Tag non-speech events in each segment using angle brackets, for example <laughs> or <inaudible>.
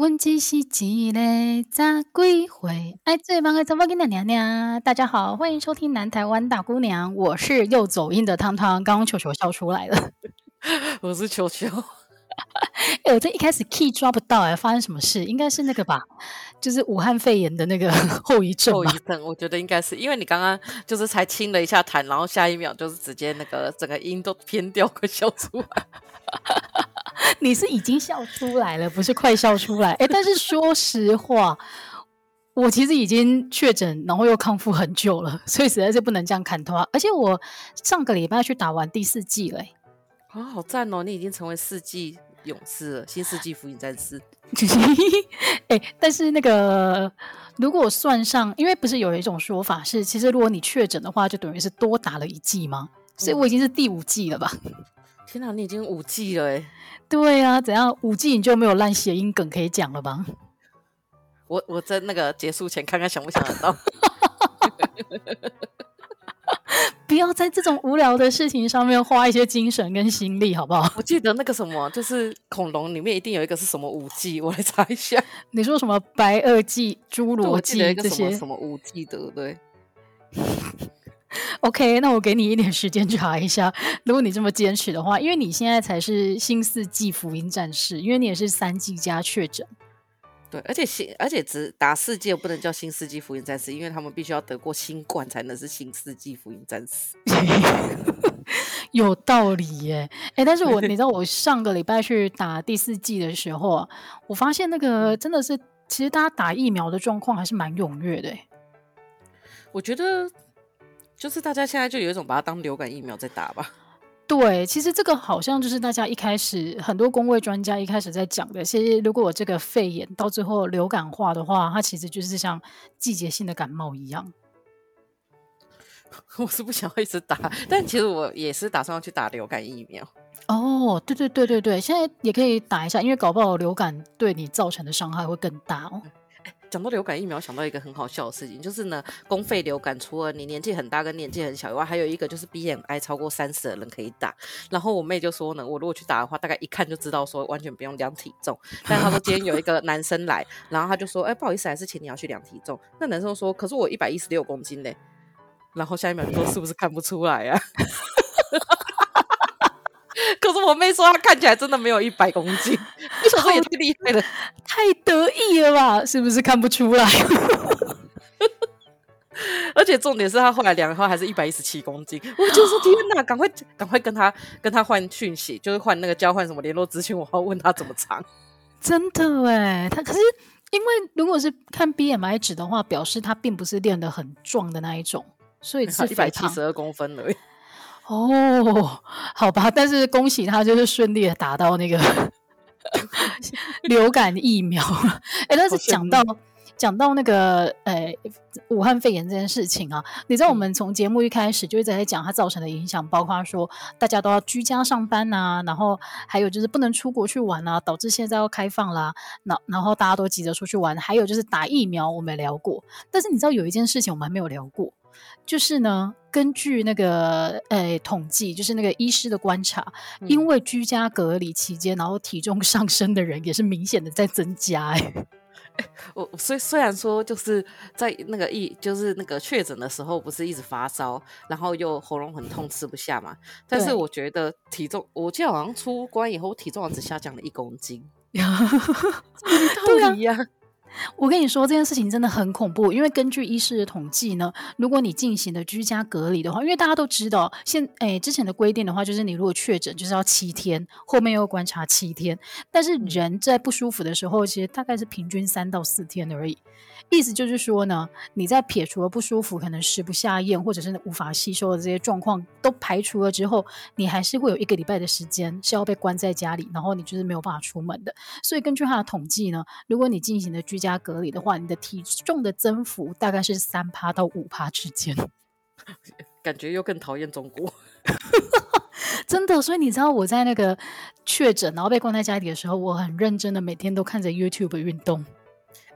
问只是一个十几岁爱最棒的怎么跟的娘娘？大家好，欢迎收听南台湾大姑娘，我是又走音的汤汤。刚刚球球笑出来了，<laughs> 我是球球。<laughs> 哎，我这一开始 key 抓不到哎，发生什么事？应该是那个吧，就是武汉肺炎的那个 <laughs> 后遗症。后遗症，我觉得应该是因为你刚刚就是才清了一下痰，然后下一秒就是直接那个整个音都偏掉，快笑出来。<laughs> 你是已经笑出来了，不是快笑出来。哎，但是说实话，我其实已经确诊，然后又康复很久了，所以实在是不能这样砍头啊。而且我上个礼拜去打完第四季了，啊，好赞哦！你已经成为四季勇士了，新世纪福音战士。<laughs> 哎，但是那个如果算上，因为不是有一种说法是，其实如果你确诊的话，就等于是多打了一季吗？所以我已经是第五季了吧？嗯天哪，你已经五 G 了哎！对啊，怎样五 G 你就没有烂谐音梗可以讲了吧？我我在那个结束前看看想不想得到。<laughs> 不要在这种无聊的事情上面花一些精神跟心力，好不好？我记得那个什么，就是恐龙里面一定有一个是什么五 G，我来查一下。你说什么白垩纪、侏罗纪这些什么五 G 的，对。<laughs> OK，那我给你一点时间查一下。如果你这么坚持的话，因为你现在才是新四季福音战士，因为你也是三季加确诊。对，而且新而且只打四季不能叫新四季福音战士，因为他们必须要得过新冠才能是新四季福音战士。<laughs> 有道理耶！哎、欸，但是我 <laughs> 你知道，我上个礼拜去打第四季的时候，我发现那个真的是，其实大家打疫苗的状况还是蛮踊跃的。我觉得。就是大家现在就有一种把它当流感疫苗在打吧。对，其实这个好像就是大家一开始很多工位专家一开始在讲的。其实如果我这个肺炎到最后流感化的话，它其实就是像季节性的感冒一样。<laughs> 我是不想要一直打，但其实我也是打算要去打流感疫苗。哦，对对对对对，现在也可以打一下，因为搞不好流感对你造成的伤害会更大哦。讲到流感疫苗，想到一个很好笑的事情，就是呢，公费流感除了你年纪很大跟年纪很小以外，还有一个就是 BMI 超过三十的人可以打。然后我妹就说呢，我如果去打的话，大概一看就知道说完全不用量体重。但她说今天有一个男生来，然后他就说，哎，不好意思，还是请你要去量体重。那男生说，可是我一百一十六公斤嘞。然后下一秒就说，是不是看不出来啊？<laughs> 可是我妹说她看起来真的没有一百公斤，<laughs> 你说也太厉害了，太得意了吧？是不是看不出来？<laughs> 而且重点是她后来量的话还是一百一十七公斤，我就说天哪，赶快赶快跟她跟她换讯息，就是换那个交换什么联络资讯，我要问她怎么长。真的哎，她可是因为如果是看 BMI 值的话，表示她并不是练得很壮的那一种，所以是一百七十二公分而已。哦，好吧，但是恭喜他，就是顺利的打到那个 <laughs> 流感疫苗。哎、欸，但是讲到讲到那个呃、欸、武汉肺炎这件事情啊，你知道我们从节目一开始就一直在讲它造成的影响，包括说大家都要居家上班啊，然后还有就是不能出国去玩啊，导致现在要开放啦，然然后大家都急着出去玩，还有就是打疫苗，我们聊过，但是你知道有一件事情我们还没有聊过。就是呢，根据那个呃统计，就是那个医师的观察，嗯、因为居家隔离期间，然后体重上升的人也是明显的在增加、欸。哎、<laughs> 欸，我虽虽然说就是在那个一，就是那个确诊的时候，不是一直发烧，然后又喉咙很痛，吃不下嘛。但是我觉得体重，我记得好像出关以后，体重只下降了一公斤。<laughs> 道理呀。我跟你说这件事情真的很恐怖，因为根据医师的统计呢，如果你进行的居家隔离的话，因为大家都知道，现诶之前的规定的话，就是你如果确诊就是要七天，后面又观察七天，但是人在不舒服的时候，其实大概是平均三到四天而已。意思就是说呢，你在撇除了不舒服，可能食不下咽，或者是无法吸收的这些状况都排除了之后，你还是会有一个礼拜的时间是要被关在家里，然后你就是没有办法出门的。所以根据他的统计呢，如果你进行的居家隔离的话，你的体重的增幅大概是三趴到五趴之间。<laughs> 感觉又更讨厌中国，<laughs> 真的。所以你知道我在那个确诊然后被关在家里的时候，我很认真的每天都看着 YouTube 运动。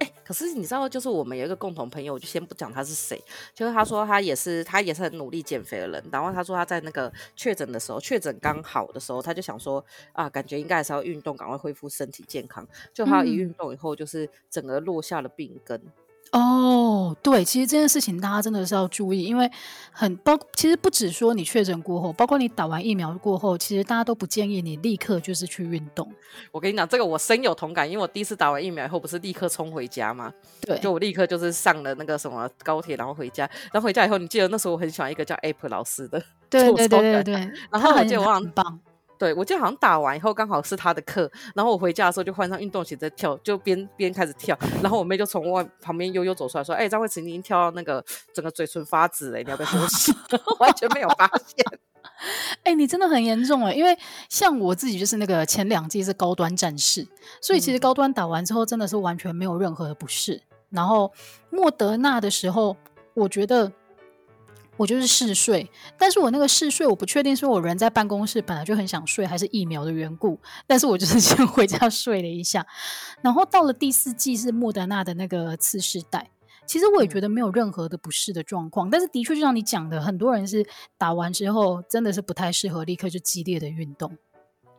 欸可是你知道，就是我们有一个共同朋友，我就先不讲他是谁，就是他说他也是他也是很努力减肥的人。然后他说他在那个确诊的时候，确诊刚好的时候，他就想说啊，感觉应该还是要运动，赶快恢复身体健康。就他一运动以后，就是整个落下了病根。嗯哦，对，其实这件事情大家真的是要注意，因为很包，其实不止说你确诊过后，包括你打完疫苗过后，其实大家都不建议你立刻就是去运动。我跟你讲，这个我深有同感，因为我第一次打完疫苗以后，不是立刻冲回家吗？对，就我立刻就是上了那个什么高铁，然后回家。然后回家以后，你记得那时候我很喜欢一个叫 App 老师的，<laughs> 对对对对对，然后我记得我很棒。对，我记得好像打完以后刚好是他的课，然后我回家的时候就换上运动鞋在跳，就边边开始跳，然后我妹就从外旁边悠悠走出来说：“哎、欸，张惠慈你已经跳到那个整个嘴唇发紫了，你要不要休息？” <laughs> 完全没有发现。<laughs> 哎、欸，你真的很严重哎，因为像我自己就是那个前两季是高端战士，所以其实高端打完之后真的是完全没有任何的不适。然后莫德纳的时候，我觉得。我就是嗜睡，但是我那个嗜睡，我不确定是我人在办公室本来就很想睡，还是疫苗的缘故。但是我就是先 <laughs> 回家睡了一下，然后到了第四季是莫德纳的那个次世代，其实我也觉得没有任何的不适的状况。但是的确就像你讲的，很多人是打完之后真的是不太适合立刻就激烈的运动。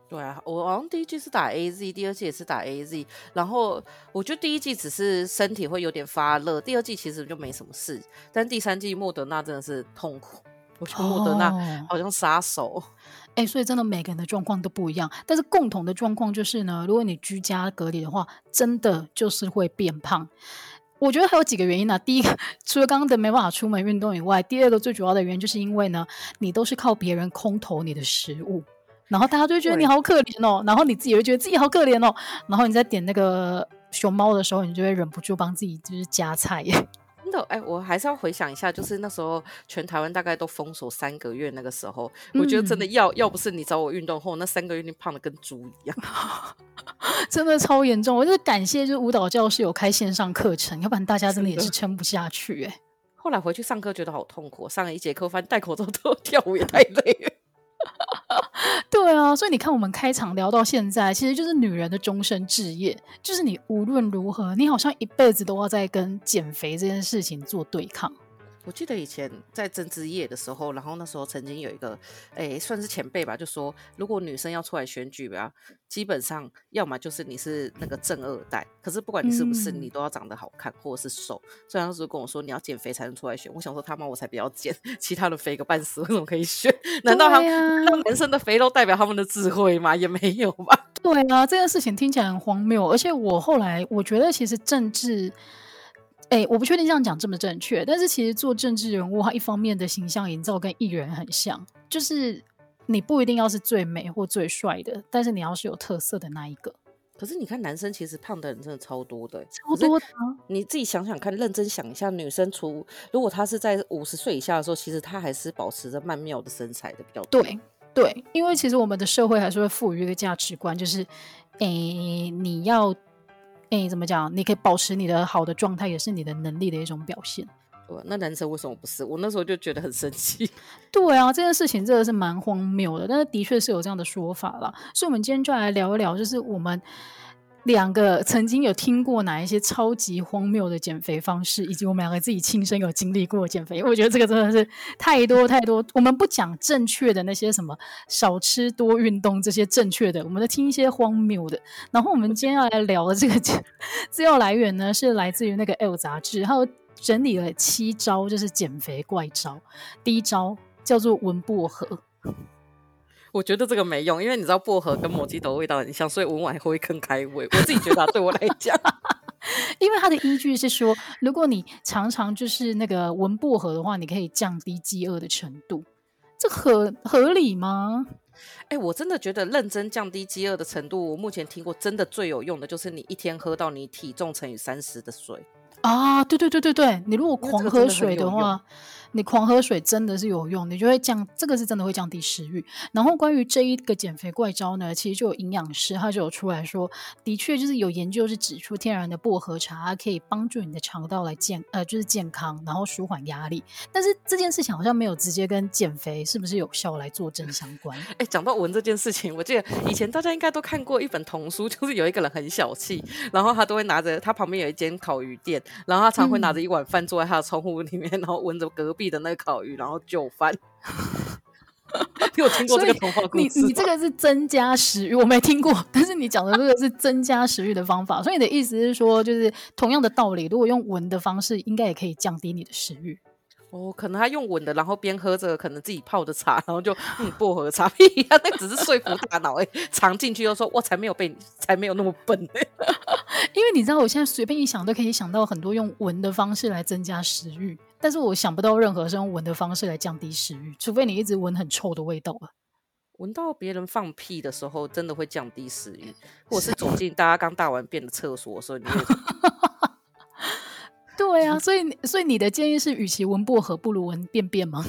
对啊，我好像第一季是打 AZ，第二季也是打 AZ，然后我觉得第一季只是身体会有点发热，第二季其实就没什么事，但第三季莫德纳真的是痛苦，我觉得莫德纳好像杀手，哎、所以真的每个人的状况都不一样，但是共同的状况就是呢，如果你居家隔离的话，真的就是会变胖。我觉得还有几个原因呢、啊，第一个除了刚刚的没办法出门运动以外，第二个最主要的原因就是因为呢，你都是靠别人空投你的食物。然后大家就会觉得你好可怜哦，然后你自己也会觉得自己好可怜哦，然后你在点那个熊猫的时候，你就会忍不住帮自己就是加菜耶。<laughs> 真的哎，我还是要回想一下，就是那时候全台湾大概都封锁三个月，那个时候，嗯、我觉得真的要要不是你找我运动后，那三个月你胖的跟猪一样，<laughs> 真的超严重。我就是感谢，就是舞蹈教室有开线上课程，要不然大家真的也是撑不下去哎。后来回去上课觉得好痛苦，上了一节课发现戴口罩都 <laughs> 跳舞也太累了。<laughs> 对啊，所以你看，我们开场聊到现在，其实就是女人的终身置业，就是你无论如何，你好像一辈子都要在跟减肥这件事情做对抗。我记得以前在政治业的时候，然后那时候曾经有一个，哎，算是前辈吧，就说如果女生要出来选举吧，基本上要么就是你是那个正二代，可是不管你是不是，你都要长得好看或者是瘦。虽然当时跟我说你要减肥才能出来选，我想说他妈我才不要减，<laughs> 其他的肥个半死，为什么可以选？难道他们让男生的肥肉代表他们的智慧吗？也没有吧。对啊，这件事情听起来很荒谬，而且我后来我觉得其实政治。哎，我不确定这样讲这么正确，但是其实做政治人物，他一方面的形象营造跟艺人很像，就是你不一定要是最美或最帅的，但是你要是有特色的那一个。可是你看，男生其实胖的人真的超多的，超多的。你自己想想看，认真想一下，女生除如果她是在五十岁以下的时候，其实她还是保持着曼妙的身材的比较多。对对，因为其实我们的社会还是会赋予一个价值观，就是哎，你要。哎，怎么讲？你可以保持你的好的状态，也是你的能力的一种表现。那男生为什么不是？我那时候就觉得很生气。<laughs> 对啊，这件事情真的是蛮荒谬的，但是的确是有这样的说法啦。所以，我们今天就来聊一聊，就是我们。两个曾经有听过哪一些超级荒谬的减肥方式，以及我们两个自己亲身有经历过减肥，我觉得这个真的是太多太多。我们不讲正确的那些什么少吃多运动这些正确的，我们在听一些荒谬的。然后我们今天要来聊的这个 <laughs> 资料来源呢，是来自于那个《L》杂志，它有整理了七招，就是减肥怪招。第一招叫做闻薄荷。我觉得这个没用，因为你知道薄荷跟摩吉豆味道很像，所以闻完会更开胃。我自己觉得，对我来讲，<laughs> 因为它的依据是说，如果你常常就是那个闻薄荷的话，你可以降低饥饿的程度，这合合理吗？哎、欸，我真的觉得认真降低饥饿的程度，我目前听过真的最有用的就是你一天喝到你体重乘以三十的水。啊，对对对对对，你如果狂喝水的话。你狂喝水真的是有用，你就会降，这个是真的会降低食欲。然后关于这一个减肥怪招呢，其实就有营养师他就有出来说，的确就是有研究是指出天然的薄荷茶可以帮助你的肠道来健呃就是健康，然后舒缓压力。但是这件事情好像没有直接跟减肥是不是有效来做正相关。哎，讲到闻这件事情，我记得以前大家应该都看过一本童书，就是有一个人很小气，然后他都会拿着他旁边有一间烤鱼店，然后他常会拿着一碗饭坐在他的窗户里面，然后闻着隔壁的那个烤鱼，然后就翻。<laughs> 你有听过这个童话故事？你你这个是增加食欲，我没听过。但是你讲的这个是增加食欲的方法，所以你的意思是说，就是同样的道理，如果用闻的方式，应该也可以降低你的食欲。哦，可能他用闻的，然后边喝着可能自己泡的茶，然后就嗯薄荷茶，<laughs> 屁呀，那只是说服大脑哎，尝进去又说，我才没有被你，才没有那么笨哎。<laughs> 因为你知道，我现在随便一想都可以想到很多用闻的方式来增加食欲，但是我想不到任何是用闻的方式来降低食欲，除非你一直闻很臭的味道啊。闻到别人放屁的时候，真的会降低食欲，<laughs> 或者是走进大家刚大完便的厕所的时候，你会。<laughs> 对啊，所以所以你的建议是，与其闻薄荷，不如闻便便吗？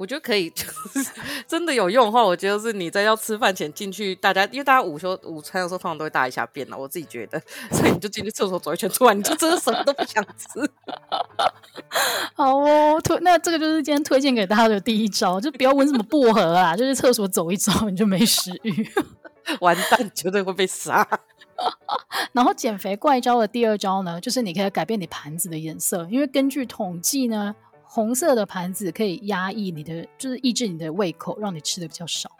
我觉得可以，就是 <laughs> 真的有用的话，我觉得是你在要吃饭前进去，大家因为大家午休午餐的时候通常都会大一下便了，我自己觉得，所以你就进去厕所走一圈，出来你就真的什么都不想吃。<laughs> 好哦，推那这个就是今天推荐给大家的第一招，就不要闻什么薄荷啊，就是厕所走一遭你就没食欲，<laughs> 完蛋，绝对会被杀。然后减肥怪招的第二招呢，就是你可以改变你盘子的颜色，因为根据统计呢，红色的盘子可以压抑你的，就是抑制你的胃口，让你吃的比较少。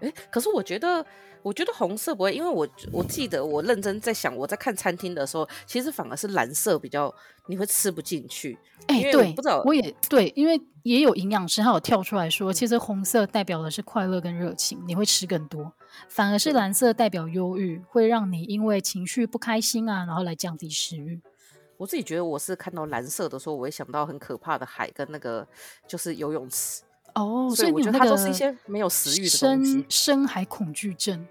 哎，可是我觉得，我觉得红色不会，因为我我记得我认真在想，我在看餐厅的时候，其实反而是蓝色比较你会吃不进去。哎，对，不知道，我也对，因为也有营养师他有跳出来说，其实红色代表的是快乐跟热情，你会吃更多。反而是蓝色代表忧郁，会让你因为情绪不开心啊，然后来降低食欲。我自己觉得，我是看到蓝色的时候，我会想到很可怕的海跟那个就是游泳池。哦，所以我觉得它都是一些没有食欲的东西。深深海恐惧症。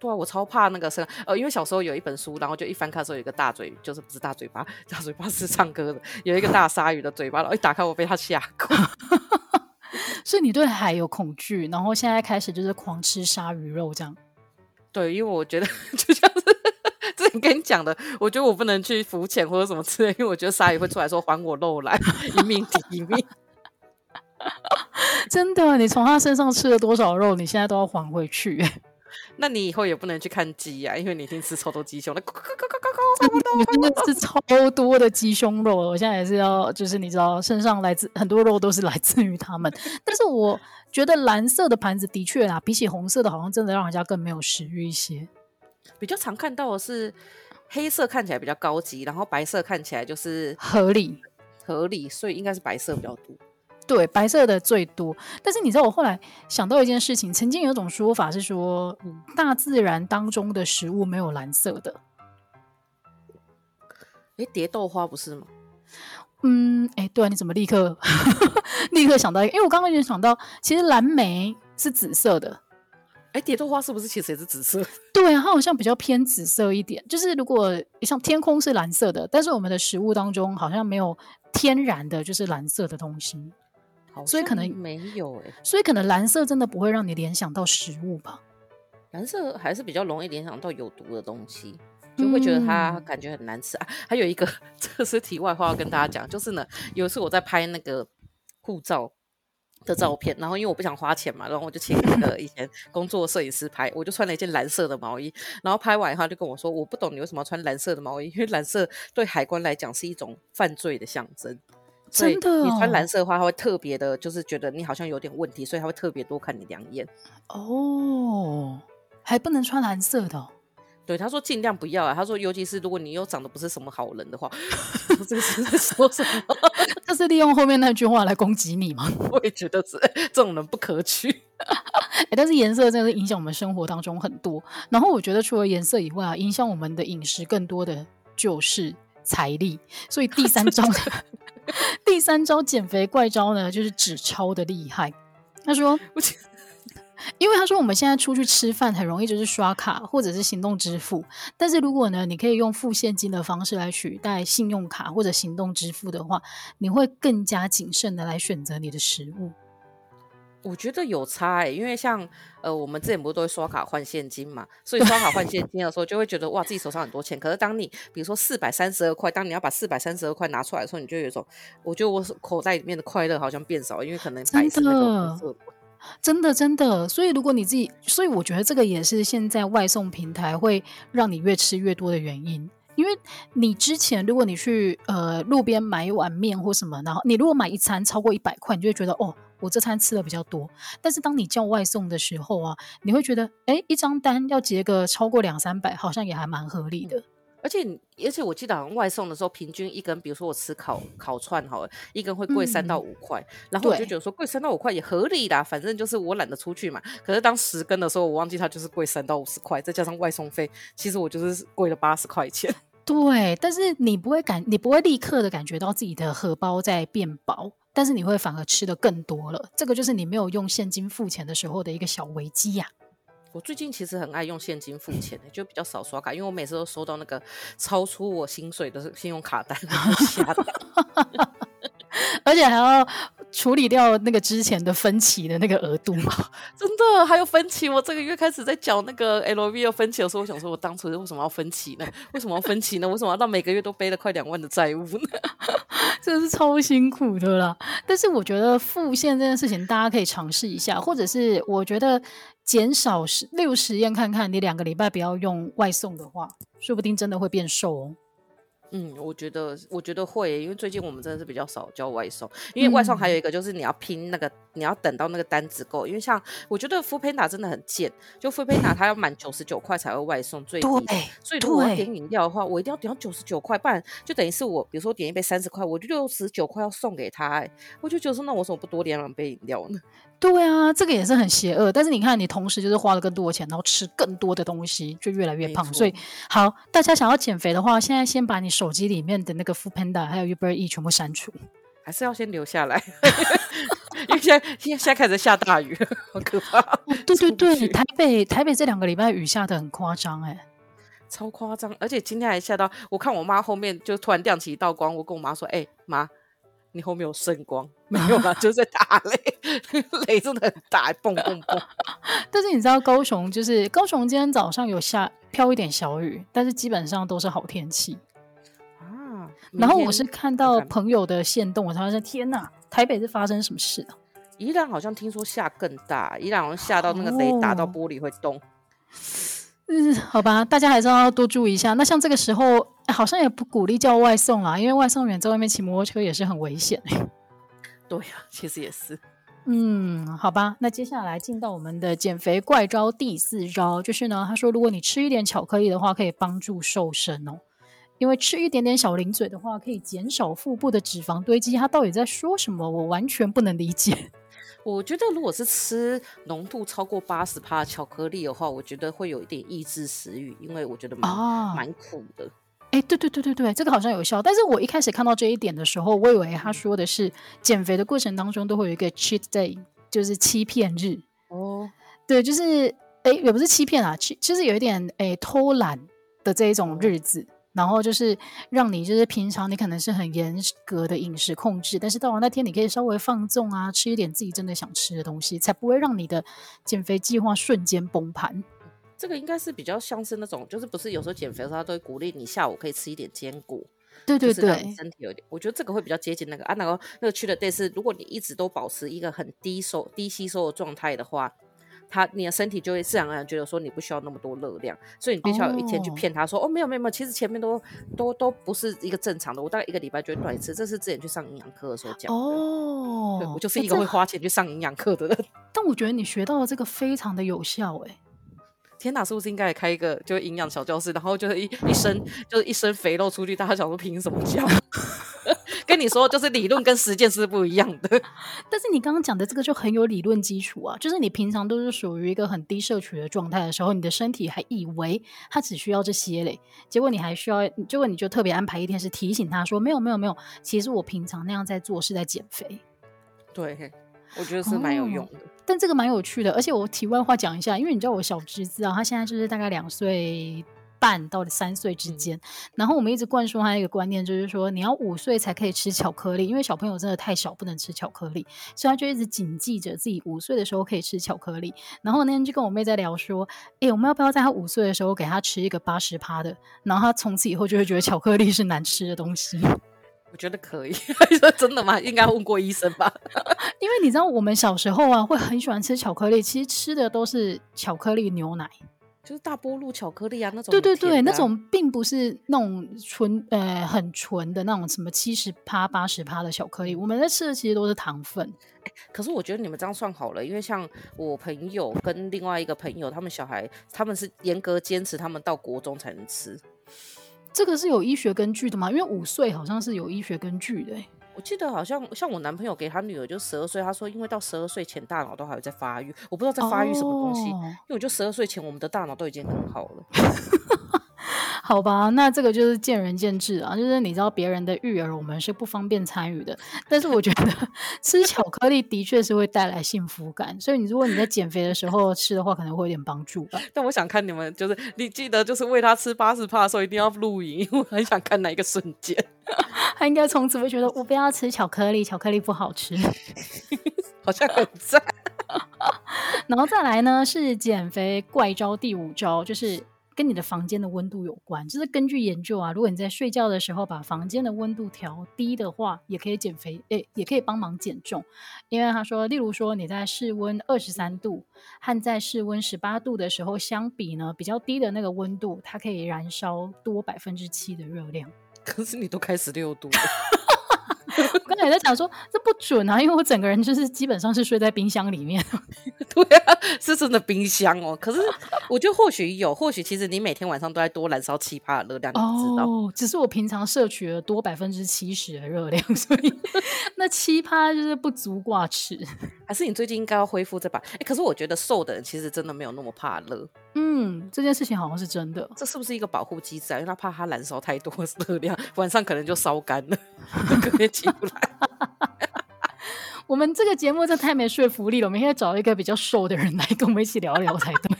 对啊，我超怕那个深。呃，因为小时候有一本书，然后就一翻开的时候有一个大嘴，就是不是大嘴巴，大嘴巴是唱歌的，有一个大鲨鱼的嘴巴，然后一打开我被它吓哭。<laughs> 所以你对海有恐惧，然后现在开始就是狂吃鲨鱼肉这样。对，因为我觉得 <laughs> 就像是跟你讲的，我觉得我不能去浮潜或者什么之类，因为我觉得鲨鱼会出来说还我肉来，<laughs> 一命抵一命。<laughs> 真的，你从他身上吃了多少肉，你现在都要还回去。<laughs> 那你以后也不能去看鸡呀、啊，因为你已经吃超多鸡胸了。真的是超多的鸡胸肉，我现在也是要，就是你知道，身上来自很多肉都是来自于他们。但是我觉得蓝色的盘子的确啊，比起红色的，好像真的让人家更没有食欲一些。比较常看到的是黑色看起来比较高级，然后白色看起来就是合理合理，所以应该是白色比较多。对，白色的最多。但是你知道，我后来想到一件事情，曾经有一种说法是说，嗯，大自然当中的食物没有蓝色的。哎，蝶豆花不是吗？嗯，哎，对啊，你怎么立刻 <laughs> 立刻想到一个？因为我刚刚有想到，其实蓝莓是紫色的。哎，蝶豆花是不是其实也是紫色？<laughs> 对啊，它好像比较偏紫色一点。就是如果像天空是蓝色的，但是我们的食物当中好像没有天然的就是蓝色的东西。所以可能没有哎、欸，所以可能蓝色真的不会让你联想到食物吧？蓝色还是比较容易联想到有毒的东西，就会觉得它感觉很难吃、嗯、啊。还有一个，<laughs> 这个是题外话要跟大家讲，就是呢，有一次我在拍那个护照的照片，然后因为我不想花钱嘛，然后我就请那个以前工作摄影师拍，我就穿了一件蓝色的毛衣，然后拍完以后他就跟我说，我不懂你为什么要穿蓝色的毛衣，因为蓝色对海关来讲是一种犯罪的象征。真的、哦，你穿蓝色的话，他会特别的，就是觉得你好像有点问题，所以他会特别多看你两眼。哦，还不能穿蓝色的、哦？对，他说尽量不要啊。他说，尤其是如果你又长得不是什么好人的话，<laughs> 这个是在说什么？<laughs> 他是利用后面那句话来攻击你吗？<laughs> 我也觉得是，这种人不可取。欸、但是颜色真的是影响我们生活当中很多。然后我觉得除了颜色以外啊，影响我们的饮食更多的就是财力。所以第三招。第三招减肥怪招呢，就是纸钞的厉害。他说，因为他说我们现在出去吃饭很容易就是刷卡或者是行动支付，但是如果呢，你可以用付现金的方式来取代信用卡或者行动支付的话，你会更加谨慎的来选择你的食物。我觉得有差哎、欸，因为像呃，我们之前不是都会刷卡换现金嘛，所以刷卡换现金的时候，就会觉得哇，自己手上很多钱。可是当你比如说四百三十二块，当你要把四百三十二块拿出来的时候，你就有一种，我觉得我口袋里面的快乐好像变少，因为可能白色那个真的真的，所以如果你自己，所以我觉得这个也是现在外送平台会让你越吃越多的原因。因为你之前如果你去呃路边买一碗面或什么，然后你如果买一餐超过一百块，你就会觉得哦。我这餐吃的比较多，但是当你叫外送的时候啊，你会觉得，哎，一张单要结个超过两三百，好像也还蛮合理的。而且，而且我记得好像外送的时候，平均一根，比如说我吃烤烤串好了，一根会贵三到五块，嗯，然后我就觉得说贵三到五块也合理啦，反正就是我懒得出去嘛。可是当十根的时候，我忘记它就是贵三到五十块，再加上外送费，其实我就是贵了八十块钱。<laughs> 对，但是你不会感，你不会立刻的感觉到自己的荷包在变薄。但是你会反而吃的更多了，这个就是你没有用现金付钱的时候的一个小危机呀。我最近其实很爱用现金付钱，就比较少刷卡，因为我每次都收到那个超出我薪水的信用卡单，<laughs> 而且还要处理掉那个之前的分期的那个额度嘛。<laughs> 真的还有分期，我这个月开始在缴那个 LV 要分期的时候，我想说，我当初为什么要分期呢？为什么要分期呢？为什么要到每个月都背了快两万的债务呢？<laughs> 真的是超辛苦的啦，但是我觉得付现这件事情，大家可以尝试一下，或者是我觉得减少十六实验看看，你两个礼拜不要用外送的话，说不定真的会变瘦哦。嗯，我觉得我觉得会，因为最近我们真的是比较少叫外送，因为外送还有一个就是你要拼那个，你要等到那个单子够，因为像我觉得 Foodpanda 真的很贱，就 Foodpanda 它要满九十九块才会外送最低，所以如果我要点饮料的话，我一定要点到九十九块，不然就等于是我比如说点一杯三十块，我就六十九块要送给他，哎，我就觉得说那我怎么不多点两杯饮料呢？对啊，这个也是很邪恶。但是你看，你同时就是花了更多的钱，然后吃更多的东西，就越来越胖。所以，好，大家想要减肥的话，现在先把你手机里面的那个 Foodpanda 还有 Uber Eats 全部删除，还是要先留下来？<laughs> 因为现在现在开始下大雨，好可怕。哦、对对对，台北台北这两个礼拜雨下的很夸张，哎，超夸张。而且今天还下到，我看我妈后面就突然亮起一道光，我跟我妈说：“哎，妈。”你后面有圣光没有吗？<laughs> 就是在打雷，雷真的很大，蹦蹦蹦。<laughs> 但是你知道高雄就是高雄，今天早上有下飘一点小雨，但是基本上都是好天气啊。然后我是看到朋友的线动，我才发现天哪，台北是发生什么事啊？宜兰好像听说下更大，宜兰好像下到那个雷打到玻璃会动。哦嗯，好吧，大家还是要多注意一下。那像这个时候，好像也不鼓励叫外送啦，因为外送员在外面骑摩托车也是很危险。<laughs> 对呀、啊，其实也是。嗯，好吧，那接下来进到我们的减肥怪招第四招，就是呢，他说如果你吃一点巧克力的话，可以帮助瘦身哦。因为吃一点点小零嘴的话，可以减少腹部的脂肪堆积。他到底在说什么？我完全不能理解。我觉得，如果是吃浓度超过八十帕巧克力的话，我觉得会有一点抑制食欲，因为我觉得蛮蛮、哦、苦的。哎，对对对对对，这个好像有效。但是我一开始看到这一点的时候，我以为他说的是减肥的过程当中都会有一个 cheat day，就是欺骗日。哦，对，就是哎，也不是欺骗啊，其其实有一点哎偷懒的这一种日子。然后就是让你，就是平常你可能是很严格的饮食控制，但是到了那天你可以稍微放纵啊，吃一点自己真的想吃的东西，才不会让你的减肥计划瞬间崩盘。这个应该是比较像是那种，就是不是有时候减肥的时候他都会鼓励你下午可以吃一点坚果，对对对，身体有点，我觉得这个会比较接近那个啊，那个那个 cheat day 是，如果你一直都保持一个很低收低吸收的状态的话。他你的身体就会自然而然觉得说你不需要那么多热量，所以你必须要有一天去骗他说哦，哦没有没有没有，其实前面都都都不是一个正常的，我大概一个礼拜就会断一次，这是之前去上营养课的时候讲的哦。对，我就是一个会花钱去上营养课的人。<laughs> 但我觉得你学到的这个非常的有效哎、欸。天哪，是不是应该也开一个就营养小教室，然后就是一一身就是一身肥肉出去，大家想说凭什么教？<laughs> 跟你说，就是理论跟实践是不一样的。<laughs> 但是你刚刚讲的这个就很有理论基础啊，就是你平常都是属于一个很低摄取的状态的时候，你的身体还以为它只需要这些嘞，结果你还需要，结果你就特别安排一天是提醒他说，没有没有没有，其实我平常那样在做是在减肥。对。我觉得是蛮有用的。哦，但这个蛮有趣的，而且我题外话讲一下，因为你知道我小侄子啊，他现在就是大概两岁。半到三岁之间，嗯，然后我们一直灌输他一个观念，就是说你要五岁才可以吃巧克力，因为小朋友真的太小，不能吃巧克力，所以他就一直谨记着自己五岁的时候可以吃巧克力。然后那天就跟我妹在聊说，哎，我们要不要在他五岁的时候给他吃一个八十趴的，然后他从此以后就会觉得巧克力是难吃的东西。我觉得可以，说 <laughs> 真的吗？应该问过医生吧？<laughs> 因为你知道我们小时候啊，会很喜欢吃巧克力，其实吃的都是巧克力牛奶。就是大波路巧克力啊，那种、啊、对对对，那种并不是那种纯呃很纯的那种什么七十趴八十趴的巧克力，我们在吃的其实都是糖分。欸、可是我觉得你们这样算好了，因为像我朋友跟另外一个朋友，他们小孩他们是严格坚持，他们到国中才能吃。这个是有医学根据的吗？因为五岁好像是有医学根据的、欸。我记得好像像我男朋友给他女儿就十二岁，他说因为到十二岁前大脑都还有在发育，我不知道在发育什么东西，哦、因为我就十二岁前我们的大脑都已经很好了。<laughs> 好吧，那这个就是见仁见智啊，就是你知道别人的育儿，我们是不方便参与的。但是我觉得吃巧克力的确是会带来幸福感，所以你如果你在减肥的时候吃的话，可能会有点帮助吧。但我想看你们，就是你记得就是喂他吃八十帕的时候一定要录影，因为我很想看那一个瞬间。<laughs> 他应该从此会觉得我不要吃巧克力，巧克力不好吃，<laughs> 好像很赞。<laughs> 然后再来呢是减肥怪招第五招，就是。跟你的房间的温度有关，就是根据研究啊，如果你在睡觉的时候把房间的温度调低的话，也可以减肥，诶，也可以帮忙减重。因为他说，例如说你在室温二十三度和在室温十八度的时候相比呢，比较低的那个温度，它可以燃烧多百分之七的热量。可是你都开始六度了。<laughs> 我刚才也在想说这不准啊，因为我整个人就是基本上是睡在冰箱里面。<laughs> 对啊，是真的冰箱哦。可是我觉得或许有，或许其实你每天晚上都在多燃烧七趴的热量，你知道。哦，只是我平常摄取了多百分之七十的热量，所以 <laughs> 那七趴就是不足挂齿。还是你最近应该要恢复这把？哎，可是我觉得瘦的人其实真的没有那么怕热。嗯，这件事情好像是真的。这是不是一个保护机制啊？因为他怕他燃烧太多热量，晚上可能就烧干了，<laughs> 可能起不来。<laughs> 我们这个节目真的太没说服力了，我们应该找一个比较瘦的人来跟我们一起聊聊才对。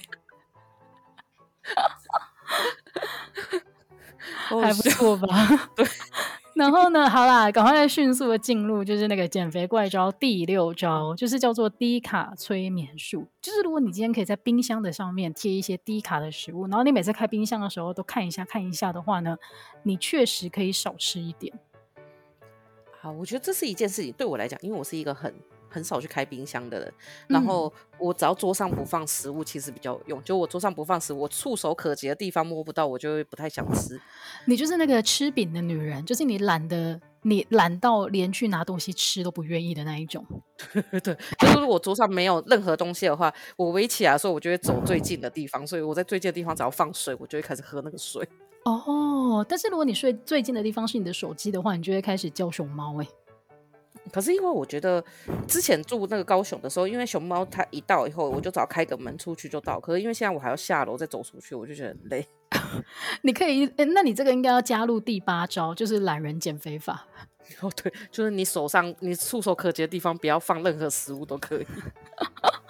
<laughs> 还不错吧？对。<laughs> 然后呢，好啦，赶快迅速的进入，就是那个减肥怪招第六招，就是叫做低卡催眠术。就是如果你今天可以在冰箱的上面贴一些低卡的食物，然后你每次开冰箱的时候都看一下看一下的话呢，你确实可以少吃一点。好，我觉得这是一件事情，对我来讲，因为我是一个很很少去开冰箱的人，然后我只要桌上不放食物，其实比较有用。就我桌上不放食物，我触手可及的地方摸不到，我就会不太想吃。你就是那个吃饼的女人，就是你懒得，你懒到连去拿东西吃都不愿意的那一种。<laughs> 对，就是如果桌上没有任何东西的话，我围起来的时候，我就会走最近的地方。所以我在最近的地方只要放水，我就会开始喝那个水。哦，但是如果你睡最近的地方是你的手机的话，你就会开始叫熊猫哎、欸。可是因为我觉得之前住那个高雄的时候，因为熊猫它一到以后，我就只要开个门出去就到。可是因为现在我还要下楼再走出去，我就觉得很累。<laughs> 你可以，那你这个应该要加入第八招，就是懒人减肥法。<laughs> 哦，对，就是你手上你触手可及的地方不要放任何食物都可以。<laughs>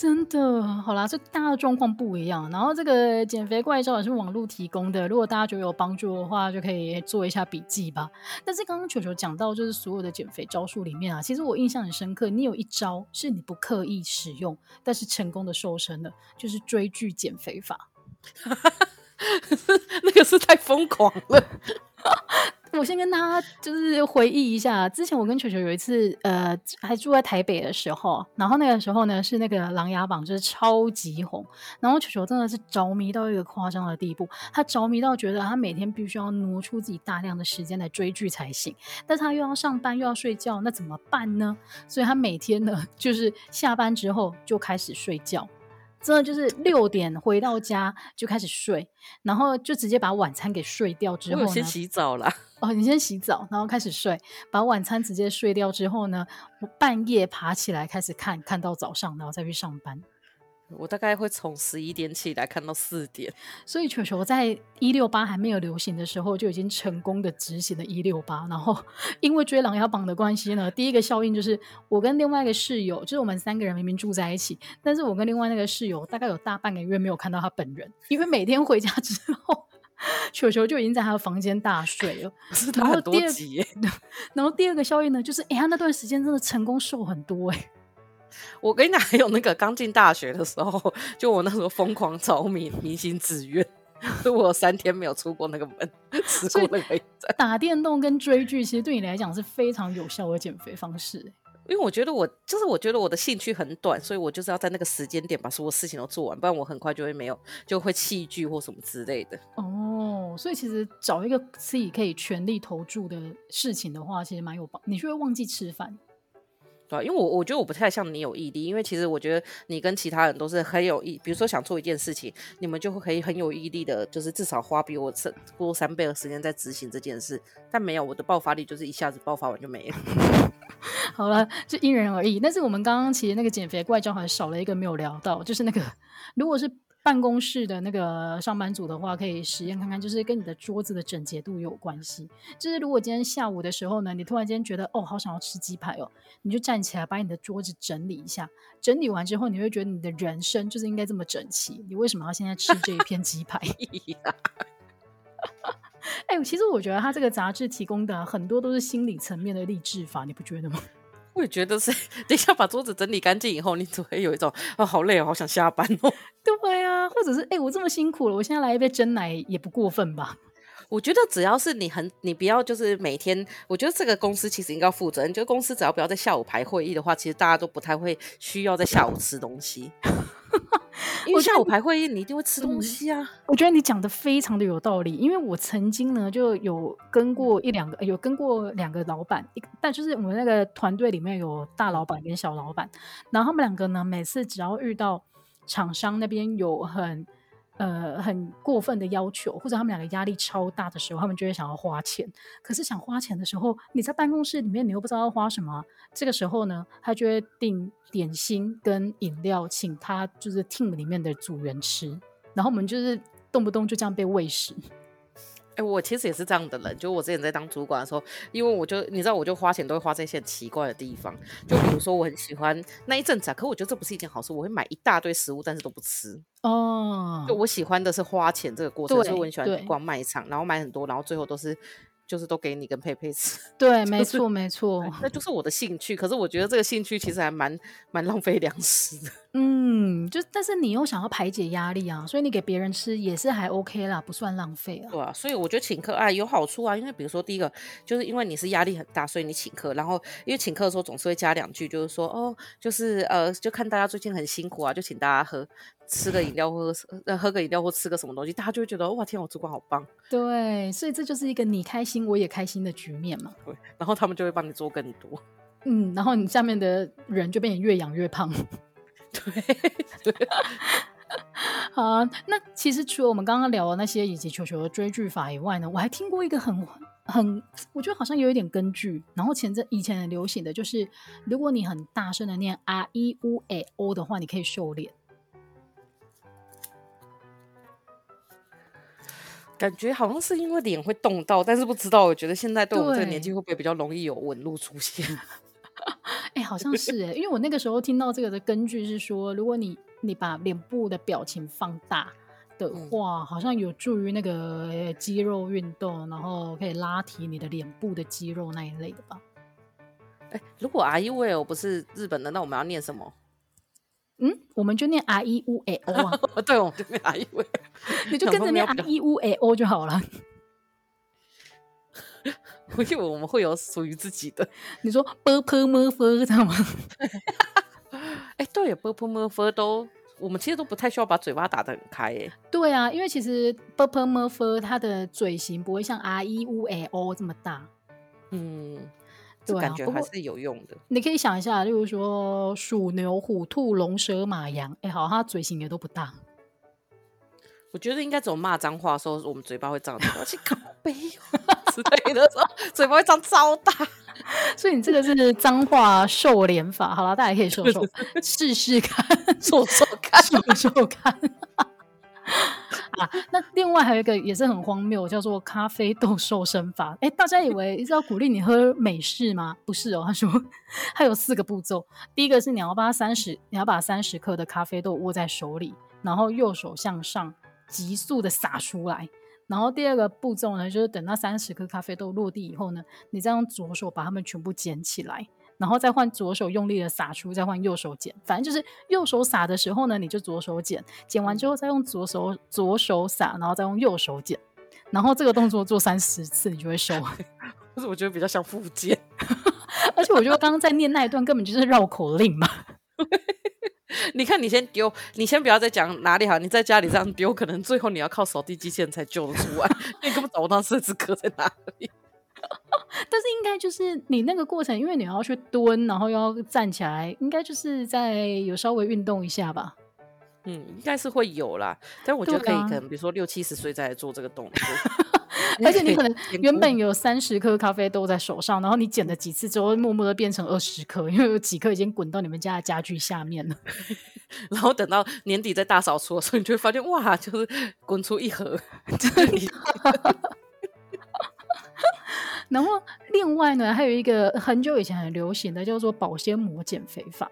真的，好啦，这大家的状况不一样。然后这个减肥怪招也是网络提供的，如果大家觉得有帮助的话，就可以做一下笔记吧。但是刚刚球球讲到，就是所有的减肥招数里面啊，其实我印象很深刻，你有一招是你不刻意使用，但是成功的瘦身了，就是追剧减肥法。<laughs> 那个是太疯狂了。我先跟他就是回忆一下，之前我跟球球有一次，呃，还住在台北的时候，然后那个时候呢是那个《琅琊榜》就是超级红，然后球球真的是着迷到一个夸张的地步，他着迷到觉得他每天必须要挪出自己大量的时间来追剧才行，但是他又要上班又要睡觉，那怎么办呢？所以他每天呢就是下班之后就开始睡觉。真的就是六点回到家就开始睡，然后就直接把晚餐给睡掉之后呢，先洗澡了。<laughs> 哦，你先洗澡，然后开始睡，把晚餐直接睡掉之后呢，我半夜爬起来开始看，看到早上，然后再去上班。我大概会从十一点起来看到四点，所以球球在一六八还没有流行的时候就已经成功的执行了一六八，然后 <laughs> 因为追琅琊榜的关系呢，第一个效应就是我跟另外一个室友，就是我们三个人明明住在一起，但是我跟另外那个室友大概有大半个月没有看到他本人，因为每天回家之后，球球就已经在他的房间大睡了。<laughs> 然后第二，<laughs> 然后第二个效应呢，就是哎，他那段时间真的成功瘦很多哎。我跟你讲，还有那个刚进大学的时候，就我那时候疯狂着迷明星志愿，<laughs> 所以我有三天没有出过那个门，<laughs> 吃过那个。打电动跟追剧，其实对你来讲是非常有效的减肥方式。因为我觉得我就是我觉得我的兴趣很短，所以我就是要在那个时间点把所有事情都做完，不然我很快就会没有，就会弃剧或什么之类的。哦，所以其实找一个自己可以全力投注的事情的话，其实蛮有帮。你就会忘记吃饭。对，因为我我觉得我不太像你有毅力，因为其实我觉得你跟其他人都是很有毅，比如说想做一件事情，你们就会可以很有毅力的，就是至少花比我多三倍的时间在执行这件事。但没有我的爆发力，就是一下子爆发完就没了。<laughs> 好了，就因人而异。但是我们刚刚其实那个减肥怪招还少了一个没有聊到，就是那个如果是。办公室的那个上班族的话，可以实验看看，就是跟你的桌子的整洁度有关系。就是如果今天下午的时候呢，你突然间觉得哦，好想要吃鸡排哦，你就站起来把你的桌子整理一下。整理完之后，你会觉得你的人生就是应该这么整齐。你为什么要现在吃这一片鸡排？<laughs> 哎、欸，其实我觉得他这个杂志提供的很多都是心理层面的励志法，你不觉得吗？我也觉得是，等一下把桌子整理干净以后，你只会有一种啊，好累哦，好想下班哦。<laughs> 对啊，或者是哎、欸，我这么辛苦了，我现在来一杯真奶也不过分吧？我觉得只要是你很，你不要就是每天，我觉得这个公司其实应该要负责任，就公司只要不要在下午排会议的话，其实大家都不太会需要在下午吃东西。<laughs> 因为下午排会议，你一定会吃东西啊！我觉得你讲的非常的有道理，因为我曾经呢就有跟过一两个，有跟过两个老板，但就是我们那个团队里面有大老板跟小老板，然后他们两个呢，每次只要遇到厂商那边有很。呃，很过分的要求，或者他们两个压力超大的时候，他们就会想要花钱。可是想花钱的时候，你在办公室里面，你又不知道要花什么。这个时候呢，他就会订点心跟饮料，请他就是 team 里面的组员吃。然后我们就是动不动就这样被喂食。哎，我其实也是这样的人，就我之前在当主管的时候，因为我就你知道，我就花钱都会花在一些很奇怪的地方，就比如说我很喜欢那一阵子啊，可我觉得这不是一件好事，我会买一大堆食物，但是都不吃哦。就我喜欢的是花钱这个过程，所以我很喜欢逛卖场，然后买很多，然后最后都是。就是都给你跟佩佩吃，<laughs> 对，没错，没错，那就是我的兴趣。可是我觉得这个兴趣其实还蛮蛮浪费粮食的。<laughs> 嗯，就但是你又想要排解压力啊，所以你给别人吃也是还 OK 啦，不算浪费啊。对啊，所以我觉得请客啊有好处啊，因为比如说第一个就是因为你是压力很大，所以你请客，然后因为请客的时候总是会加两句，就是说哦，就是呃，就看大家最近很辛苦啊，就请大家喝。吃个饮料或喝喝个饮料或吃个什么东西，大家就会觉得哇天，我主管好棒。对，所以这就是一个你开心我也开心的局面嘛。对，然后他们就会帮你做更多。<laughs> 嗯，然后你下面的人就变得越养越胖。对 <laughs> 对。<laughs> 好啊，那其实除了我们刚刚聊的那些以及球球的追剧法以外呢，我还听过一个很很，我觉得好像有一点根据。然后前阵以前很流行的就是，如果你很大声的念啊一乌诶哦的话，你可以瘦脸。感觉好像是因为脸会动到，但是不知道。我觉得现在对我们这个年纪会不会比较容易有纹路出现？<laughs> 哎、欸，好像是哎，因为我那个时候听到这个的根据是说，如果你你把脸部的表情放大的话，嗯、好像有助于那个肌肉运动，然后可以拉提你的脸部的肌肉那一类的吧。哎、欸，如果 R E V L 不是日本的，那我们要念什么？嗯，我们就念 R E U A O 啊。<laughs> 对，我们就念 R E U，你就跟着念 R E U A O 就好了。<laughs> 我以为我们会有属于自己的。你说 “b p m f”，知道吗？<laughs> 哎，对，“b p m f” 都，我们其实都不太需要把嘴巴打得很开。哎，对啊，因为其实 “b p m f” 它的嘴型不会像 R E U A O 这么大。嗯。感觉还是有用的。你可以想一下，例如说鼠、牛、虎、兔、龙、蛇、马、羊，哎，好，它嘴型也都不大。我觉得应该只有骂脏话的时候，我们嘴巴会张大，去 <laughs> 靠背之类的时候，嘴巴会张超大。<laughs> 所以你这个是脏话瘦脸法，好了，大家可以说说 <laughs> 试试看，说说看，说说看。啊，那另外还有一个也是很荒谬，叫做咖啡豆瘦身法。哎，大家以为是要鼓励你喝美式吗？不是哦，他说他有四个步骤。第一个是你要把三十，你要把三十克的咖啡豆握在手里，然后右手向上急速的撒出来。然后第二个步骤呢，就是等那三十克咖啡豆落地以后呢，你再用左手把它们全部捡起来，然后再换左手用力的撒出，再换右手剪。反正就是右手撒的时候呢，你就左手剪，剪完之后再用左手左手撒，然后再用右手剪。然后这个动作做三十次，你就会瘦。<laughs> 不是，我觉得比较像复健，<laughs> 而且我觉得刚刚在念那一段根本就是绕口令嘛。<laughs> 你看，你先丢，你先不要再讲哪里好。你在家里这样丢，可能最后你要靠扫地机器人才救得出来，你根本找不到十字刻在哪里。<laughs> 但是应该就是你那个过程，因为你要去蹲，然后又要站起来，应该就是在有稍微运动一下吧。嗯，应该是会有啦。但我觉得可以，可能比如说六七十岁再来做这个动作。<laughs> 而且你可能 <laughs> 原本有三十颗咖啡豆在手上，然后你捡了几次之后，默默的变成二十颗，因为有几颗已经滚到你们家的家具下面了。然后等到年底再大扫除的时候，你就会发现哇，就是滚出一盒。然后另外呢，还有一个很久以前很流行的叫做保鲜膜减肥法。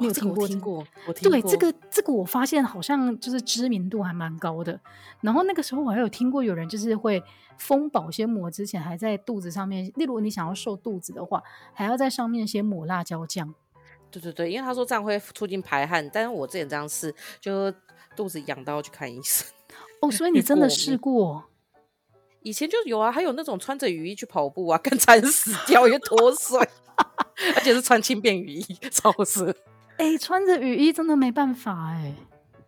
你有听过？听过，我听过。对，这个这个我发现好像就是知名度还蛮高的。然后那个时候我还有听过有人就是会封保鲜膜之前还在肚子上面，例如你想要瘦肚子的话，还要在上面先抹辣椒酱。对对对，因为他说这样会促进排汗。但是我之前这样试，就肚子痒到要去看医生。哦，所以你 <laughs> 真的试过？以前就有啊，还有那种穿着雨衣去跑步啊，<laughs> 跟惨死掉也脱水，<laughs> 而且是穿轻便雨衣，超湿。哎、欸，穿着雨衣真的没办法哎、欸。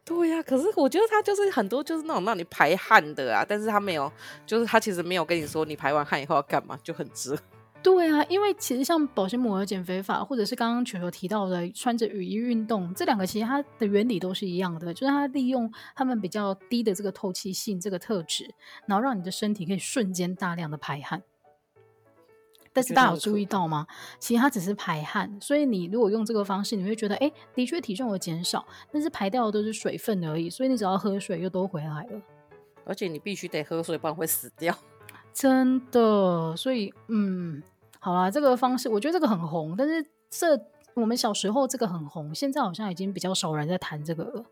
对呀、啊，可是我觉得他就是很多就是那种让你排汗的啊，但是他没有，就是他其实没有跟你说你排完汗以后要干嘛，就很直。对啊，因为其实像保鲜膜的减肥法，或者是刚刚球球提到的穿着雨衣运动，这两个其实它的原理都是一样的，就是它利用它们比较低的这个透气性这个特质，然后让你的身体可以瞬间大量的排汗。但是大家有注意到吗？其实它只是排汗，所以你如果用这个方式，你会觉得，哎，的确体重有减少，但是排掉的都是水分而已，所以你只要喝水又都回来了。而且你必须得喝水，不然会死掉。真的，所以嗯，好啦，这个方式我觉得这个很红，但是这我们小时候这个很红，现在好像已经比较少人在谈这个了。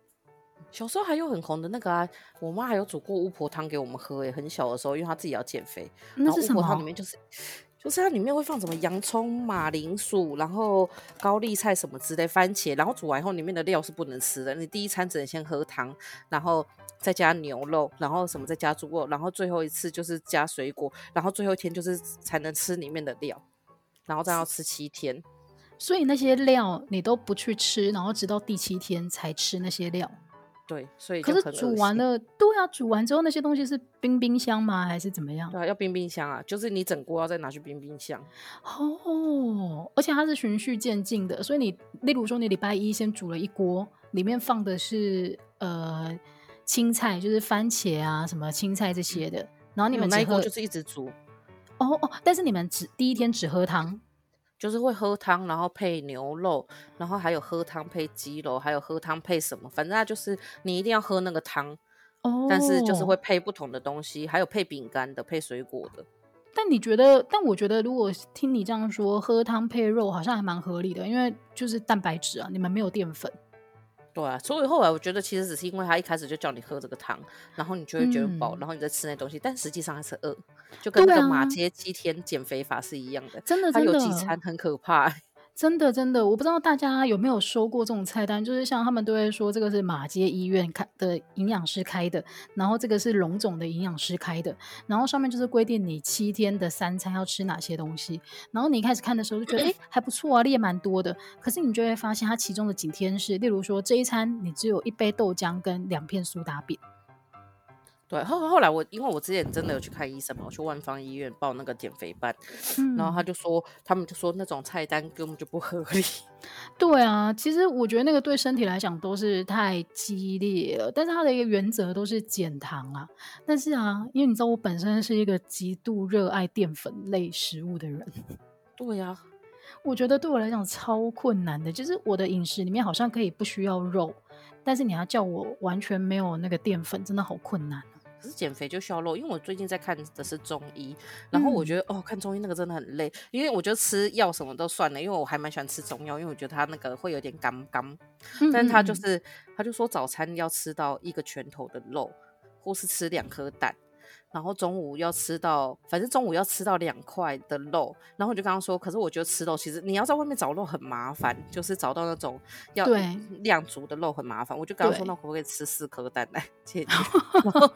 小时候还有很红的那个啊，我妈还有煮过巫婆汤给我们喝，诶，很小的时候，因为她自己要减肥，那是什么？巫婆汤里面就是。就是它里面会放什么洋葱、马铃薯，然后高丽菜什么之类，番茄，然后煮完以后里面的料是不能吃的。你第一餐只能先喝汤，然后再加牛肉，然后什么再加猪肉，然后最后一次就是加水果，然后最后一天就是才能吃里面的料，然后再要吃七天。所以那些料你都不去吃，然后直到第七天才吃那些料。对，所以可是煮完了，对啊，煮完之后那些东西是冰冰箱吗？还是怎么样？对啊，要冰冰箱啊，就是你整锅要再拿去冰冰箱。哦，而且它是循序渐进的，所以你例如说你礼拜一先煮了一锅，里面放的是呃青菜，就是番茄啊什么青菜这些的，然后你们那一锅就是一直煮。哦哦，但是你们只第一天只喝汤。就是会喝汤，然后配牛肉，然后还有喝汤配鸡肉，还有喝汤配什么？反正它就是你一定要喝那个汤哦。但是就是会配不同的东西，还有配饼干的，配水果的。但你觉得？但我觉得，如果听你这样说，喝汤配肉好像还蛮合理的，因为就是蛋白质啊，你们没有淀粉。对啊，所以后来我觉得其实只是因为他一开始就叫你喝这个汤，然后你就会觉得饱，嗯、然后你再吃那东西，但实际上还是饿，就跟那个马街七天减肥法是一样的。真的，真的，他有几餐很可怕。真的真的，我不知道大家有没有收过这种菜单，就是像他们都会说这个是马街医院开的营养师开的，然后这个是龙总的营养师开的，然后上面就是规定你七天的三餐要吃哪些东西，然后你一开始看的时候就觉得哎还不错啊，列蛮多的，可是你就会发现它其中的几天是，例如说这一餐你只有一杯豆浆跟两片苏打饼。对，后后来我因为我之前真的有去看医生嘛，我去万方医院报那个减肥班，嗯、然后他就说，他们就说那种菜单根本就不合理。<laughs> 对啊，其实我觉得那个对身体来讲都是太激烈了，但是它的一个原则都是减糖啊。但是啊，因为你知道我本身是一个极度热爱淀粉类食物的人。<laughs> 对呀、啊，我觉得对我来讲超困难的，就是我的饮食里面好像可以不需要肉，但是你要叫我完全没有那个淀粉，真的好困难。可是减肥就需要肉，因为我最近在看的是中医，然后我觉得、嗯、哦，看中医那个真的很累，因为我觉得吃药什么都算了，因为我还蛮喜欢吃中药，因为我觉得它那个会有点干干，但是他就是他就说早餐要吃到一个拳头的肉，或是吃两颗蛋。然后中午要吃到，反正中午要吃到两块的肉。然后我就刚刚说，可是我觉得吃肉其实你要在外面找肉很麻烦，就是找到那种要量足的肉很麻烦。我就刚刚说，那可不可以吃四颗蛋来解决？<laughs> <laughs> 然后